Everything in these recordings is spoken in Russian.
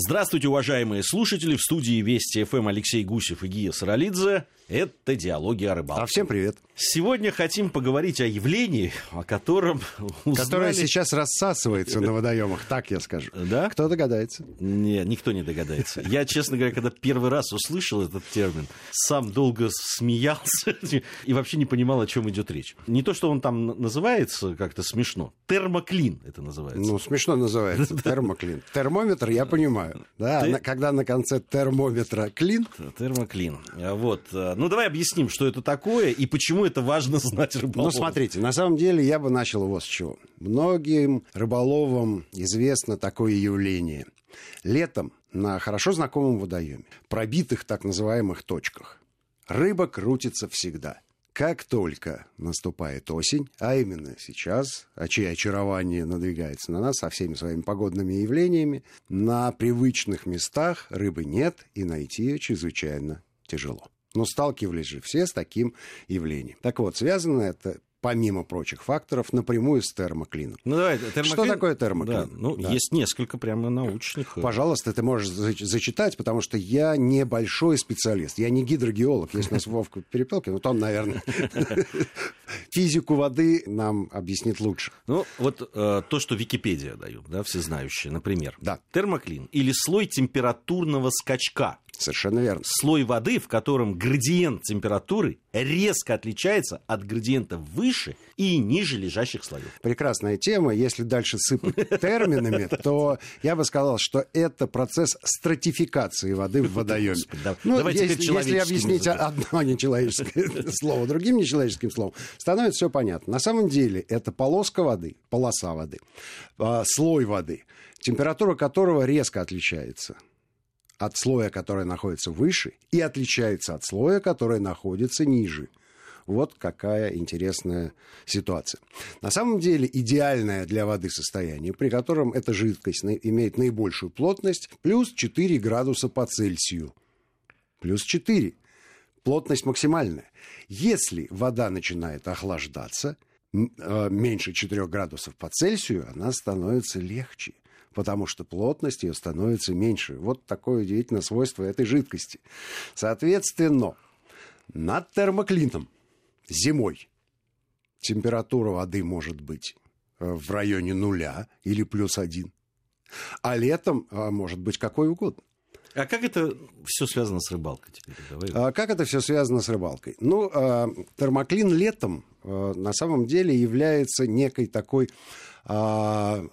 Здравствуйте, уважаемые слушатели. В студии Вести ФМ Алексей Гусев и Гия Саралидзе. Это «Диалоги о рыбалке». А всем привет. Сегодня хотим поговорить о явлении, о котором узнали... Которое сейчас рассасывается на водоемах, так я скажу. Да? Кто догадается? Не, никто не догадается. Я, честно говоря, когда первый раз услышал этот термин, сам долго смеялся и вообще не понимал, о чем идет речь. Не то, что он там называется как-то смешно. Термоклин это называется. Ну, смешно называется. Термоклин. Термометр я понимаю. Да, Ты- когда на конце термометра клин, Термоклин. А Вот. а, Ну, давай объясним, что это такое и почему это важно знать рыболовам. Ну, смотрите, на самом деле я бы начал вот с чего. Многим рыболовам известно такое явление. Летом на хорошо знакомом водоеме, пробитых так называемых точках, рыба крутится всегда. Как только наступает осень, а именно сейчас, а чье очарование надвигается на нас со всеми своими погодными явлениями, на привычных местах рыбы нет и найти ее чрезвычайно тяжело. Но сталкивались же все с таким явлением. Так вот, связано это, помимо прочих факторов, напрямую с термоклином. Ну, давай, термоклин... Что такое термоклин? Да, ну, Да. есть несколько прямо научных. э, Пожалуйста, ты можешь зач- зачитать, потому что я небольшой специалист. Я не гидрогеолог. Есть у нас Вовка Перепелкин, вот он, наверное, физику воды нам объяснит лучше. Ну, вот э, то, что Википедия дает, да, всезнающие, например. Да. Термоклин или слой температурного скачка. Совершенно верно. Слой воды, в котором градиент температуры резко отличается от градиента выше и ниже лежащих слоев. Прекрасная тема. Если дальше сыпать терминами, то я бы сказал, что это процесс стратификации воды в водоеме. Ну, если, объяснить одно нечеловеческое слово другим нечеловеческим словом, становится все понятно. На самом деле это полоска воды, полоса воды, а, слой воды, температура которого резко отличается от слоя, который находится выше, и отличается от слоя, который находится ниже. Вот какая интересная ситуация. На самом деле идеальное для воды состояние, при котором эта жидкость имеет наибольшую плотность, плюс 4 градуса по Цельсию. Плюс 4. Плотность максимальная. Если вода начинает охлаждаться, э, меньше 4 градусов по Цельсию, она становится легче потому что плотность ее становится меньше. Вот такое удивительное свойство этой жидкости. Соответственно, над термоклином зимой температура воды может быть э, в районе нуля или плюс один, а летом э, может быть какой угодно. А как это все связано с рыбалкой теперь? Давай. А как это все связано с рыбалкой? Ну, э, термоклин летом на самом деле является некой такой а,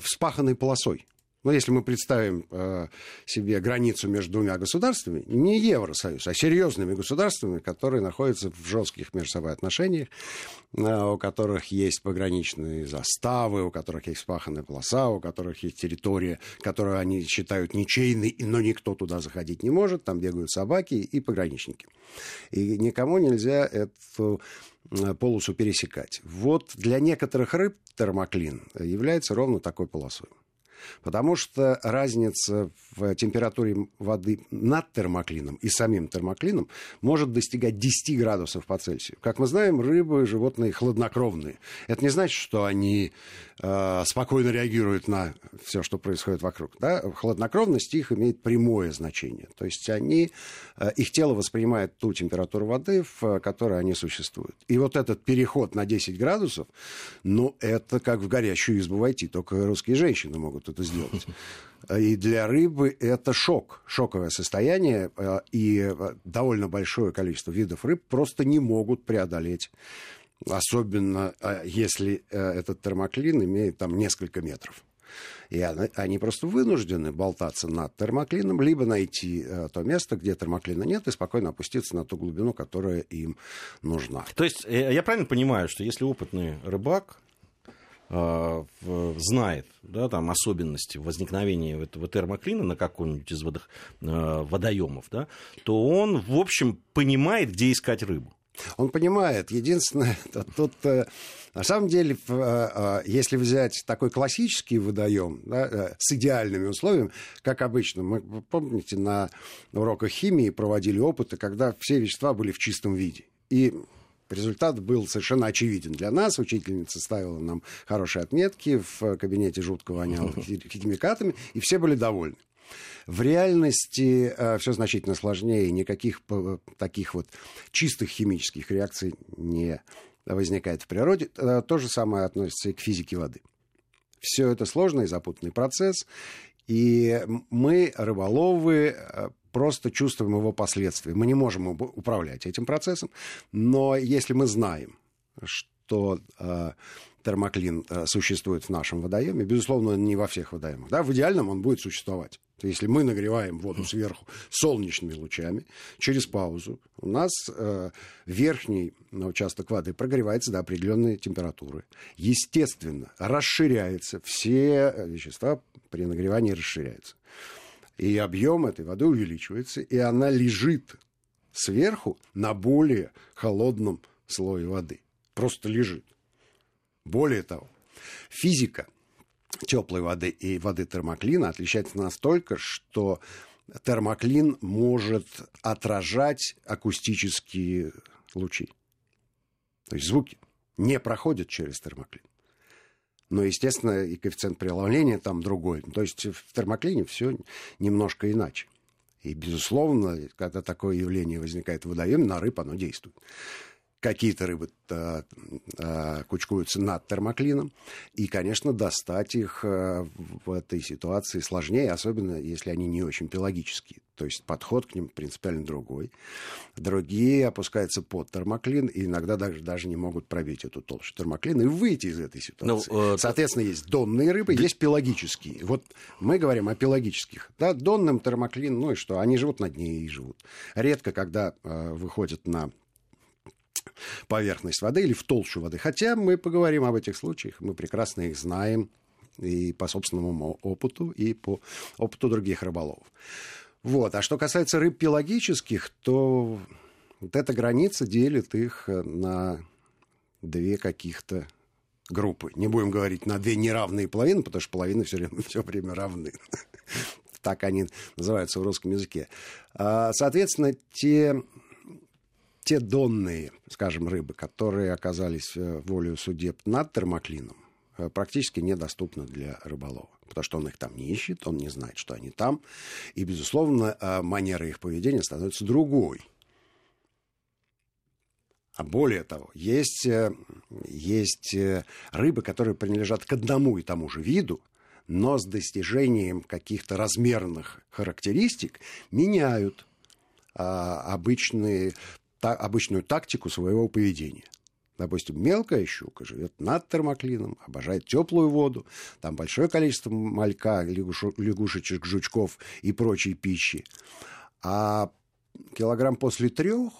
вспаханной полосой. Ну, если мы представим э, себе границу между двумя государствами, не Евросоюз, а серьезными государствами, которые находятся в жестких между собой отношениях, э, у которых есть пограничные заставы, у которых есть вспаханная полоса, у которых есть территория, которую они считают ничейной, но никто туда заходить не может, там бегают собаки и пограничники. И никому нельзя эту э, полосу пересекать. Вот для некоторых рыб термоклин является ровно такой полосой. Потому что разница в температуре воды над термоклином и самим термоклином может достигать 10 градусов по Цельсию. Как мы знаем, рыбы животные хладнокровные. Это не значит, что они э, спокойно реагируют на все, что происходит вокруг. Да? Хладнокровность их имеет прямое значение. То есть они, э, их тело воспринимает ту температуру воды, в которой они существуют. И вот этот переход на 10 градусов, ну, это как в горящую избу войти. Только русские женщины могут это сделать. И для рыбы это шок, шоковое состояние, э, и э, довольно большое количество видов рыб просто не могут преодолеть, особенно э, если этот термоклин имеет там несколько метров. И они просто вынуждены болтаться над термоклином, либо найти то место, где термоклина нет, и спокойно опуститься на ту глубину, которая им нужна. То есть я правильно понимаю, что если опытный рыбак знает да, там, особенности возникновения этого термоклина на каком-нибудь из водох- э, водоемов, да, то он, в общем, понимает, где искать рыбу. Он понимает. Единственное, тут э, на самом деле, э, э, если взять такой классический водоем да, с идеальными условиями, как обычно, мы, помните, на уроках химии проводили опыты, когда все вещества были в чистом виде. И Результат был совершенно очевиден для нас. Учительница ставила нам хорошие отметки, в кабинете жутко воняло хи- химикатами, и все были довольны. В реальности э, все значительно сложнее, никаких э, таких вот чистых химических реакций не возникает в природе. Э, то же самое относится и к физике воды. Все это сложный и запутанный процесс, и мы, рыболовы, э, просто чувствуем его последствия. Мы не можем управлять этим процессом, но если мы знаем, что э, термоклин э, существует в нашем водоеме, безусловно, не во всех водоемах. Да? В идеальном он будет существовать. Если мы нагреваем воду сверху солнечными лучами, через паузу у нас э, верхний участок воды прогревается до определенной температуры. Естественно, расширяется. Все э, вещества при нагревании расширяются. И объем этой воды увеличивается, и она лежит сверху на более холодном слое воды. Просто лежит. Более того, физика – теплой воды и воды термоклина отличается настолько, что термоклин может отражать акустические лучи. То есть звуки не проходят через термоклин. Но, естественно, и коэффициент преломления там другой. То есть в термоклине все немножко иначе. И, безусловно, когда такое явление возникает в водоеме, на рыб оно действует какие-то рыбы а, а, кучкуются над термоклином. И, конечно, достать их а, в этой ситуации сложнее, особенно если они не очень пелагические. То есть подход к ним принципиально другой. Другие опускаются под термоклин и иногда даже, даже не могут пробить эту толщу термоклина и выйти из этой ситуации. Ну, э, Соответственно, есть донные рыбы, да. есть пелагические. Вот мы говорим о пелагических. Да, донным термоклин, ну и что, они живут на дне и живут. Редко, когда э, выходят на поверхность воды или в толщу воды. Хотя мы поговорим об этих случаях, мы прекрасно их знаем и по собственному опыту, и по опыту других рыболовов. Вот. А что касается рыб пелагических, то вот эта граница делит их на две каких-то группы. Не будем говорить на две неравные половины, потому что половины все время, все время равны. Так они называются в русском языке. А, соответственно, те те донные, скажем, рыбы, которые оказались э, волею судеб над термоклином, э, практически недоступны для рыболова. Потому что он их там не ищет, он не знает, что они там. И, безусловно, э, манера их поведения становится другой. А более того, есть, есть рыбы, которые принадлежат к одному и тому же виду, но с достижением каких-то размерных характеристик меняют а, обычные та, обычную тактику своего поведения. Допустим, мелкая щука живет над термоклином, обожает теплую воду, там большое количество малька, лягушечек, жучков и прочей пищи. А килограмм после трех,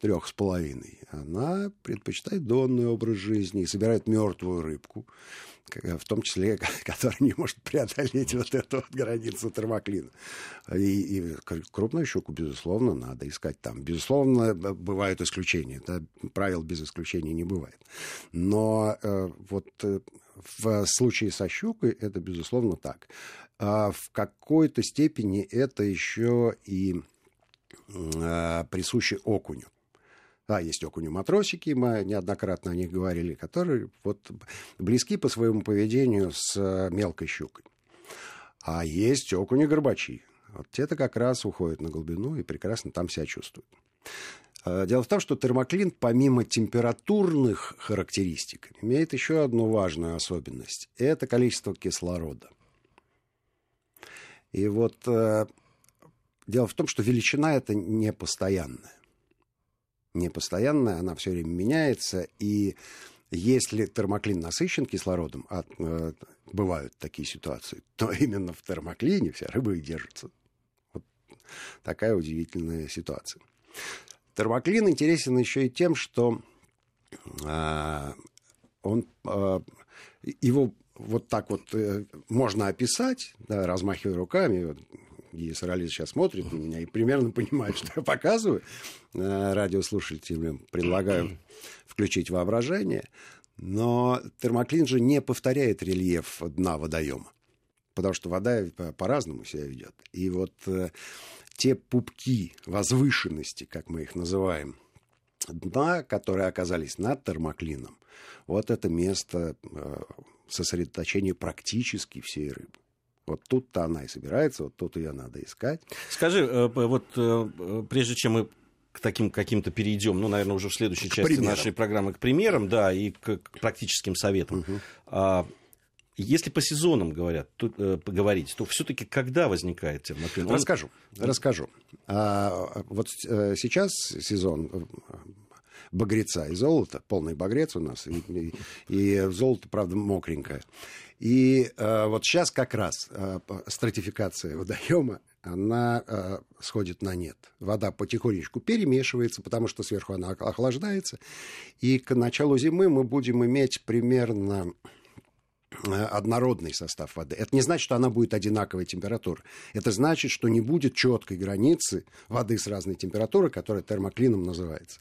трех с половиной, она предпочитает донный образ жизни и собирает мертвую рыбку в том числе, который не может преодолеть вот эту вот границу термоклина. И, и крупную щуку, безусловно, надо искать там. Безусловно, бывают исключения. Да? Правил без исключения не бывает. Но э, вот э, в случае со щукой это, безусловно, так. А в какой-то степени это еще и э, присуще окуню. Да, есть окуни-матросики, мы неоднократно о них говорили, которые вот близки по своему поведению с э, мелкой щукой. А есть окуни-горбачи. Вот те-то как раз уходят на глубину и прекрасно там себя чувствуют. Э, дело в том, что термоклин, помимо температурных характеристик, имеет еще одну важную особенность. Это количество кислорода. И вот э, дело в том, что величина это не постоянная непостоянная, она все время меняется, и если термоклин насыщен кислородом, а э, бывают такие ситуации, то именно в термоклине вся рыба и держится. Вот такая удивительная ситуация. Термоклин интересен еще и тем, что э, он, э, его вот так вот э, можно описать, да, размахивая руками, Гия Саралидзе сейчас смотрит на меня и примерно понимает, что я показываю. Э, радиослушателям предлагаю включить воображение. Но термоклин же не повторяет рельеф дна водоема. Потому что вода по-разному себя ведет. И вот э, те пупки возвышенности, как мы их называем, дна, которые оказались над термоклином, вот это место э, сосредоточения практически всей рыбы. Вот тут-то она и собирается, вот тут ее надо искать. Скажи, э, вот э, прежде чем мы к таким каким-то перейдем, ну, наверное, уже в следующей к части примерам. нашей программы к примерам, да, и к, к практическим советам. Угу. А, если по сезонам говорят, то, э, поговорить, то все-таки когда возникает термоклин? Он... Расскажу, расскажу. А, вот э, сейчас сезон э, багреца и золота, полный багрец у нас, и, и, золото, правда, мокренькое. И э, вот сейчас как раз э, стратификация водоема она э, сходит на нет. Вода потихонечку перемешивается, потому что сверху она охлаждается. И к началу зимы мы будем иметь примерно э, однородный состав воды. Это не значит, что она будет одинаковой температуры. Это значит, что не будет четкой границы воды с разной температурой, которая термоклином называется.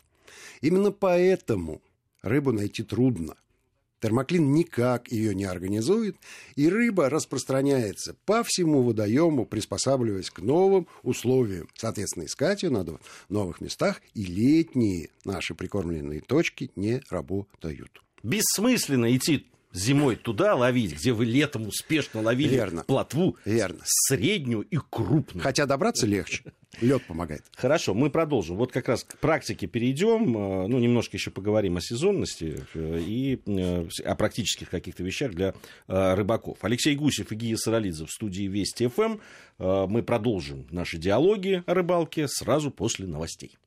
Именно поэтому рыбу найти трудно. Термоклин никак ее не организует, и рыба распространяется по всему водоему, приспосабливаясь к новым условиям. Соответственно, искать ее надо в новых местах, и летние наши прикормленные точки не работают. Бессмысленно идти зимой туда ловить, где вы летом успешно ловили Верно. плотву Верно. среднюю и крупную. Хотя добраться легче. Лед помогает. Хорошо, мы продолжим. Вот как раз к практике перейдем. Э, ну, немножко еще поговорим о сезонности э, и э, о практических каких-то вещах для рыбаков. Алексей Гусев и Гия Саралидзе в студии Вести ФМ. Мы продолжим наши диалоги о рыбалке сразу после новостей.